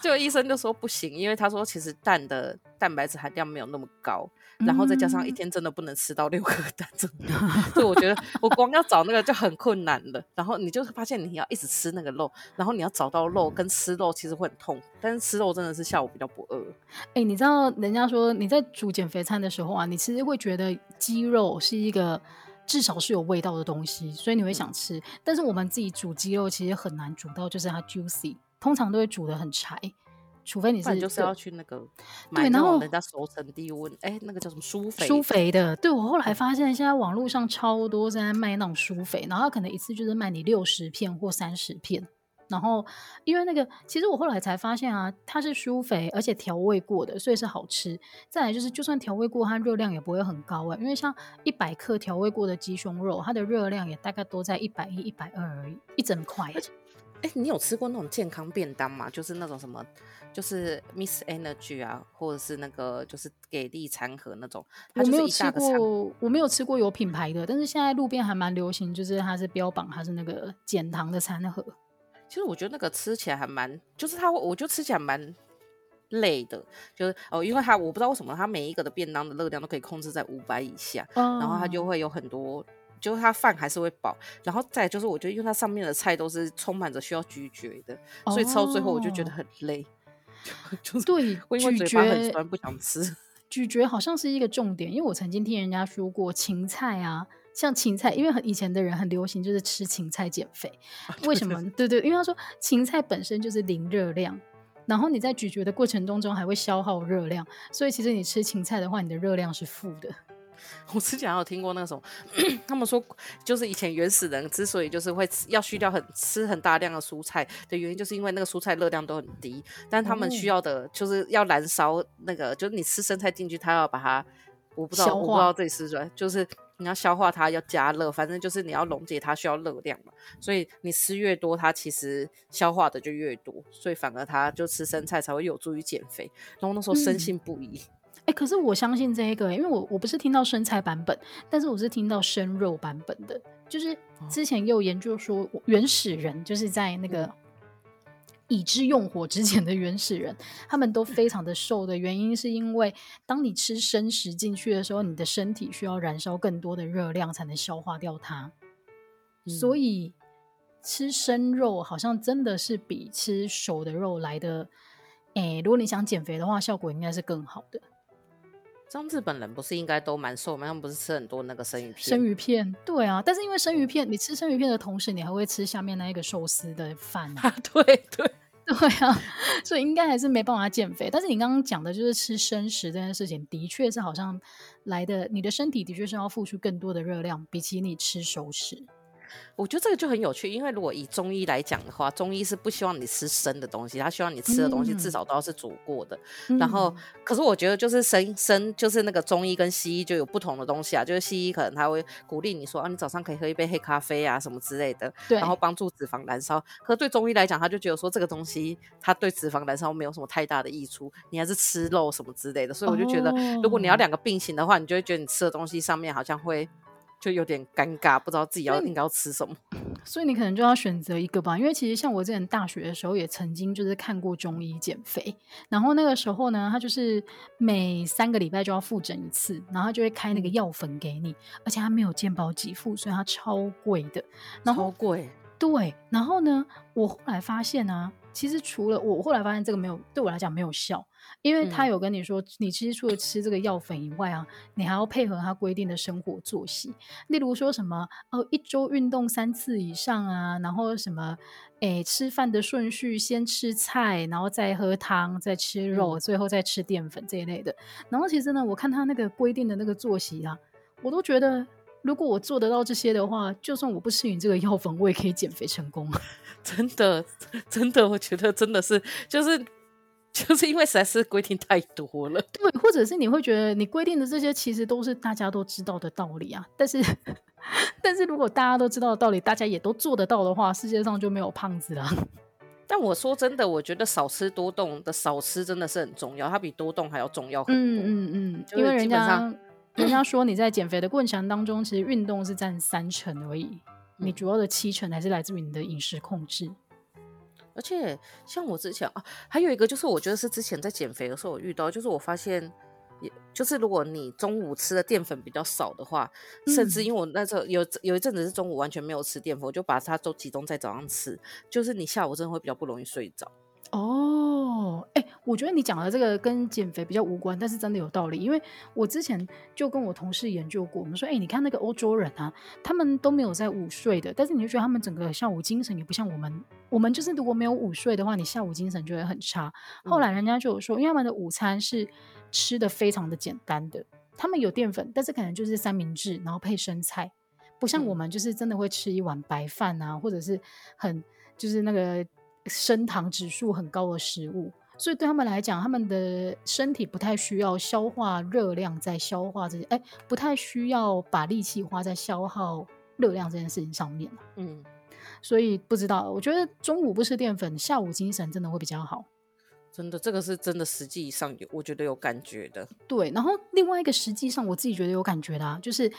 就医生就说不行，因为他说其实蛋的蛋白质含量没有那么高。然后再加上一天真的不能吃到六颗蛋，真的，所以我觉得我光要找那个就很困难了。然后你就发现你要一直吃那个肉，然后你要找到肉跟吃肉其实会很痛，但是吃肉真的是下午比较不饿。哎、欸，你知道人家说你在煮减肥餐的时候啊，你其实会觉得鸡肉是一个至少是有味道的东西，所以你会想吃。嗯、但是我们自己煮鸡肉其实很难煮到就是它 juicy，通常都会煮的很柴。除非你是就是要去那个买那种人家熟成低温，哎，那个叫什么舒肥？舒肥的。对，我后来发现，现在网络上超多在卖那种舒肥，然后他可能一次就是卖你六十片或三十片。然后因为那个，其实我后来才发现啊，它是舒肥，而且调味过的，所以是好吃。再来就是，就算调味过，它热量也不会很高啊。因为像一百克调味过的鸡胸肉，它的热量也大概都在一百一、一百二而已，一整块。哎，你有吃过那种健康便当吗？就是那种什么？就是 Miss Energy 啊，或者是那个就是给力餐盒那种，它就是一大个餐。我没有吃过，我没有吃过有品牌的，但是现在路边还蛮流行，就是它是标榜它是那个减糖的餐盒。其实我觉得那个吃起来还蛮，就是它，我觉得吃起来蛮累的，就是哦，因为它我不知道为什么它每一个的便当的热量都可以控制在五百以下，嗯，然后它就会有很多，就是它饭还是会饱，然后再就是我觉得因为它上面的菜都是充满着需要咀嚼的，所以吃到最后我就觉得很累。<laughs> 就是对，因为嘴巴很酸，不想吃。咀嚼好像是一个重点，因为我曾经听人家说过，芹菜啊，像芹菜，因为很以前的人很流行就是吃芹菜减肥。啊、为什么？对，对对，因为他说芹菜本身就是零热量，然后你在咀嚼的过程当中还会消耗热量，所以其实你吃芹菜的话，你的热量是负的。<laughs> 我之前还有听过那种，他们说就是以前原始人之所以就是会吃要需要很吃很大量的蔬菜的原因，就是因为那个蔬菜热量都很低，但他们需要的就是要燃烧那个，就是你吃生菜进去，它要把它，我不知道我不知道这里是什么，就是你要消化它要加热，反正就是你要溶解它需要热量嘛，所以你吃越多，它其实消化的就越多，所以反而它就吃生菜才会有助于减肥，然后那时候深信不疑。嗯哎、欸，可是我相信这个，因为我我不是听到生菜版本，但是我是听到生肉版本的。就是之前也有研究说，原始人就是在那个已知用火之前的原始人，他们都非常的瘦的原因，是因为当你吃生食进去的时候，你的身体需要燃烧更多的热量才能消化掉它，所以吃生肉好像真的是比吃熟的肉来的，哎、欸，如果你想减肥的话，效果应该是更好的。像日本人不是应该都蛮瘦吗？他们不是吃很多那个生鱼片？生鱼片，对啊。但是因为生鱼片，你吃生鱼片的同时，你还会吃下面那一个寿司的饭啊。<laughs> 对对 <laughs> 对啊，所以应该还是没办法减肥。但是你刚刚讲的就是吃生食这件事情，的确是好像来的，你的身体的确是要付出更多的热量，比起你吃熟食。我觉得这个就很有趣，因为如果以中医来讲的话，中医是不希望你吃生的东西，他希望你吃的东西至少都要是煮过的。嗯、然后，可是我觉得就是生生就是那个中医跟西医就有不同的东西啊，就是西医可能他会鼓励你说啊，你早上可以喝一杯黑咖啡啊什么之类的，然后帮助脂肪燃烧。可是对中医来讲，他就觉得说这个东西它对脂肪燃烧没有什么太大的益处，你还是吃肉什么之类的。所以我就觉得，哦、如果你要两个并行的话，你就会觉得你吃的东西上面好像会。就有点尴尬，不知道自己要应该要吃什么，所以你可能就要选择一个吧。因为其实像我之前大学的时候，也曾经就是看过中医减肥，然后那个时候呢，他就是每三个礼拜就要复诊一次，然后他就会开那个药粉给你，而且他没有健保给付，所以他超贵的，然后超贵。对，然后呢，我后来发现啊，其实除了我后来发现这个没有对我来讲没有效，因为他有跟你说，嗯、你其实除了吃这个药粉以外啊，你还要配合他规定的生活作息，例如说什么哦，一周运动三次以上啊，然后什么诶，吃饭的顺序先吃菜，然后再喝汤，再吃肉，嗯、最后再吃淀粉这一类的。然后其实呢，我看他那个规定的那个作息啊，我都觉得。如果我做得到这些的话，就算我不吃你这个药粉，我也可以减肥成功。<laughs> 真的，真的，我觉得真的是，就是就是因为实在是规定太多了。对，或者是你会觉得你规定的这些其实都是大家都知道的道理啊。但是，<laughs> 但是如果大家都知道的道理，大家也都做得到的话，世界上就没有胖子了。<laughs> 但我说真的，我觉得少吃多动的少吃真的是很重要，它比多动还要重要很多。嗯嗯嗯，因为人家。人家说你在减肥的过程当中，其实运动是占三成而已，你主要的七成还是来自于你的饮食控制。而且像我之前啊，还有一个就是，我觉得是之前在减肥的时候我遇到，就是我发现，也就是如果你中午吃的淀粉比较少的话，甚至因为我那时候有有一阵子是中午完全没有吃淀粉，我就把它都集中在早上吃，就是你下午真的会比较不容易睡着。哦，哎、欸，我觉得你讲的这个跟减肥比较无关，但是真的有道理。因为我之前就跟我同事研究过，我们说，哎、欸，你看那个欧洲人啊，他们都没有在午睡的，但是你就觉得他们整个下午精神也不像我们。我们就是如果没有午睡的话，你下午精神就会很差。后来人家就有说，因为他们的午餐是吃的非常的简单的，他们有淀粉，但是可能就是三明治，然后配生菜，不像我们就是真的会吃一碗白饭啊，或者是很就是那个。升糖指数很高的食物，所以对他们来讲，他们的身体不太需要消化热量，在消化这些，哎，不太需要把力气花在消耗热量这件事情上面。嗯，所以不知道，我觉得中午不吃淀粉，下午精神真的会比较好。真的，这个是真的，实际上有，我觉得有感觉的。对，然后另外一个实际上我自己觉得有感觉的啊，就是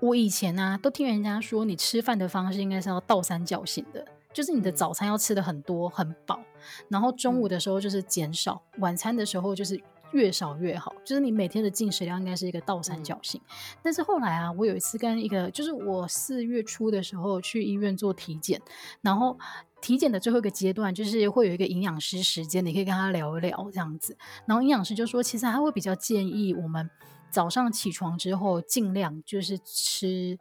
我以前呢、啊、都听人家说，你吃饭的方式应该是要倒三角形的。就是你的早餐要吃的很多很饱，然后中午的时候就是减少，嗯、晚餐的时候就是越少越好。就是你每天的进食量应该是一个倒三角形。嗯、但是后来啊，我有一次跟一个，就是我四月初的时候去医院做体检，然后体检的最后一个阶段就是会有一个营养师时间，你可以跟他聊一聊这样子。然后营养师就说，其实他会比较建议我们早上起床之后尽量就是吃，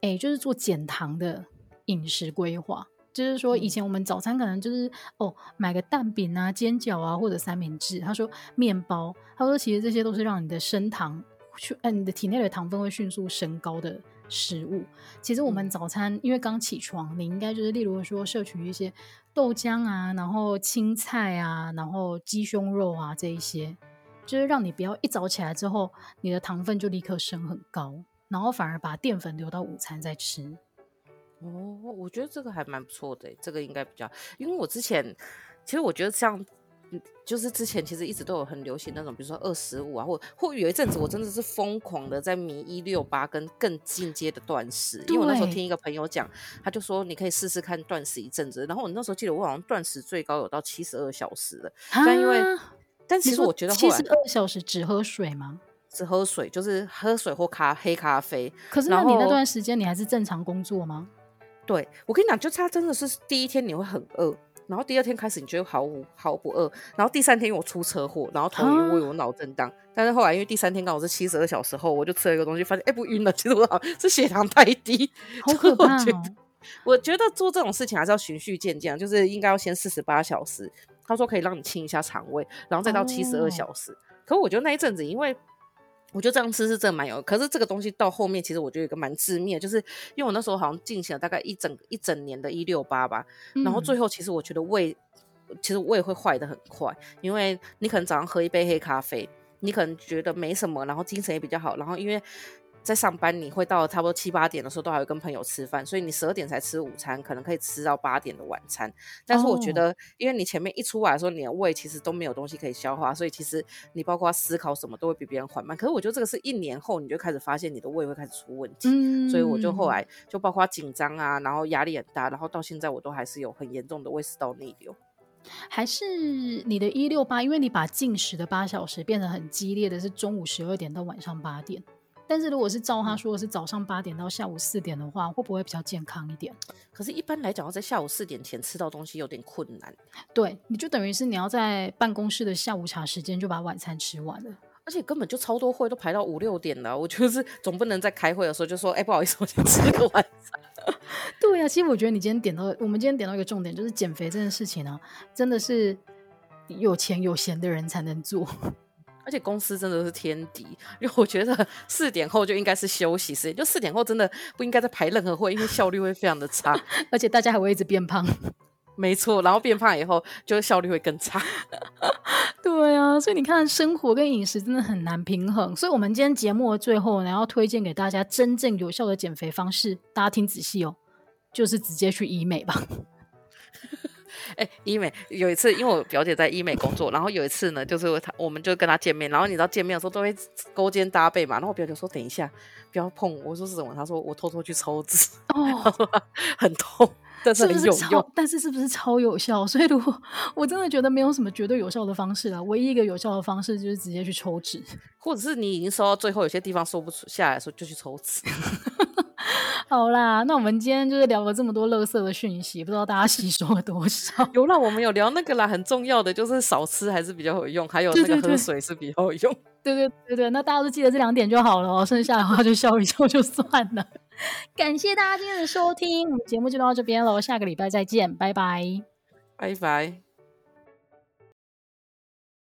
哎，就是做减糖的饮食规划。就是说，以前我们早餐可能就是哦，买个蛋饼啊、煎饺啊，或者三明治。他说面包，他说其实这些都是让你的升糖，去，呃，你的体内的糖分会迅速升高的食物。其实我们早餐因为刚起床，你应该就是例如说摄取一些豆浆啊，然后青菜啊，然后鸡胸肉啊这一些，就是让你不要一早起来之后，你的糖分就立刻升很高，然后反而把淀粉留到午餐再吃。哦，我觉得这个还蛮不错的，这个应该比较，因为我之前其实我觉得像，就是之前其实一直都有很流行那种，比如说二十五啊，或或有一阵子我真的是疯狂的在迷一六八跟更进阶的断食，因为我那时候听一个朋友讲，他就说你可以试试看断食一阵子，然后我那时候记得我好像断食最高有到七十二小时的，但因为但其实我觉得七十二小时只喝水吗？只喝水，就是喝水或咖黑咖啡。可是那你那段时间你还是正常工作吗？对，我跟你讲，就他真的是第一天你会很饿，然后第二天开始你觉得毫无毫不饿，然后第三天因为我出车祸，然后头晕，我有脑震荡，但是后来因为第三天刚好是七十二小时后，我就吃了一个东西，发现哎不晕了，其实我是血糖太低，好可怕哦。我觉得，我觉得做这种事情还是要循序渐进，就是应该要先四十八小时，他说可以让你清一下肠胃，然后再到七十二小时。哦。可我觉得那一阵子因为。我觉得这样吃是真的蛮有，可是这个东西到后面其实我觉得有一个蛮致命的，就是因为我那时候好像进行了大概一整一整年的一六八吧，嗯、然后最后其实我觉得胃其实胃会坏的很快，因为你可能早上喝一杯黑咖啡，你可能觉得没什么，然后精神也比较好，然后因为。在上班，你会到差不多七八点的时候，都还会跟朋友吃饭，所以你十二点才吃午餐，可能可以吃到八点的晚餐。但是我觉得，因为你前面一出来的时候，你的胃其实都没有东西可以消化，所以其实你包括思考什么都会比别人缓慢。可是我觉得这个是一年后你就开始发现你的胃会开始出问题，嗯、所以我就后来就包括紧张啊，然后压力很大，然后到现在我都还是有很严重的胃食道逆流。还是你的一六八，因为你把进食的八小时变得很激烈的是中午十二点到晚上八点。但是如果是照他说的是早上八点到下午四点的话，会不会比较健康一点？可是，一般来讲，要在下午四点前吃到东西有点困难。对，你就等于是你要在办公室的下午茶时间就把晚餐吃完了，而且根本就超多会都排到五六点了。我就是 <laughs> 总不能在开会的时候就说：“哎、欸，不好意思，我先吃个晚餐。<laughs> ”对呀、啊，其实我觉得你今天点到，我们今天点到一个重点，就是减肥这件事情啊，真的是有钱有闲的人才能做。而且公司真的是天敌，因为我觉得四点后就应该是休息时间，就四点后真的不应该再排任何会，因为效率会非常的差，<laughs> 而且大家还会一直变胖。<laughs> 没错，然后变胖以后，就效率会更差。<laughs> 对啊，所以你看，生活跟饮食真的很难平衡。所以，我们今天节目的最后呢，要推荐给大家真正有效的减肥方式，大家听仔细哦，就是直接去医美吧。哎、欸，医美有一次，因为我表姐在医美工作，然后有一次呢，就是她，我们就跟她见面，然后你知道见面的时候都会勾肩搭背嘛，然后我表姐说等一下不要碰我，我说是什么？她说我偷偷去抽脂，哦，<laughs> 很痛，但是很有用，是是但是是不是超有效？所以如果我真的觉得没有什么绝对有效的方式啊，唯一一个有效的方式就是直接去抽脂，<laughs> 或者是你已经收到最后有些地方说不出下来的时候就去抽脂。<laughs> 好啦，那我们今天就是聊了这么多垃圾的讯息，不知道大家吸收了多少？<laughs> 有啦，我们有聊那个啦，很重要的就是少吃还是比较有用，还有那个喝水是比较有用。对对对对，那大家都记得这两点就好了哦，剩下的话就笑一笑就算了。<laughs> 感谢大家今天的收听，我们节目就到这边喽，下个礼拜再见，拜拜，拜拜。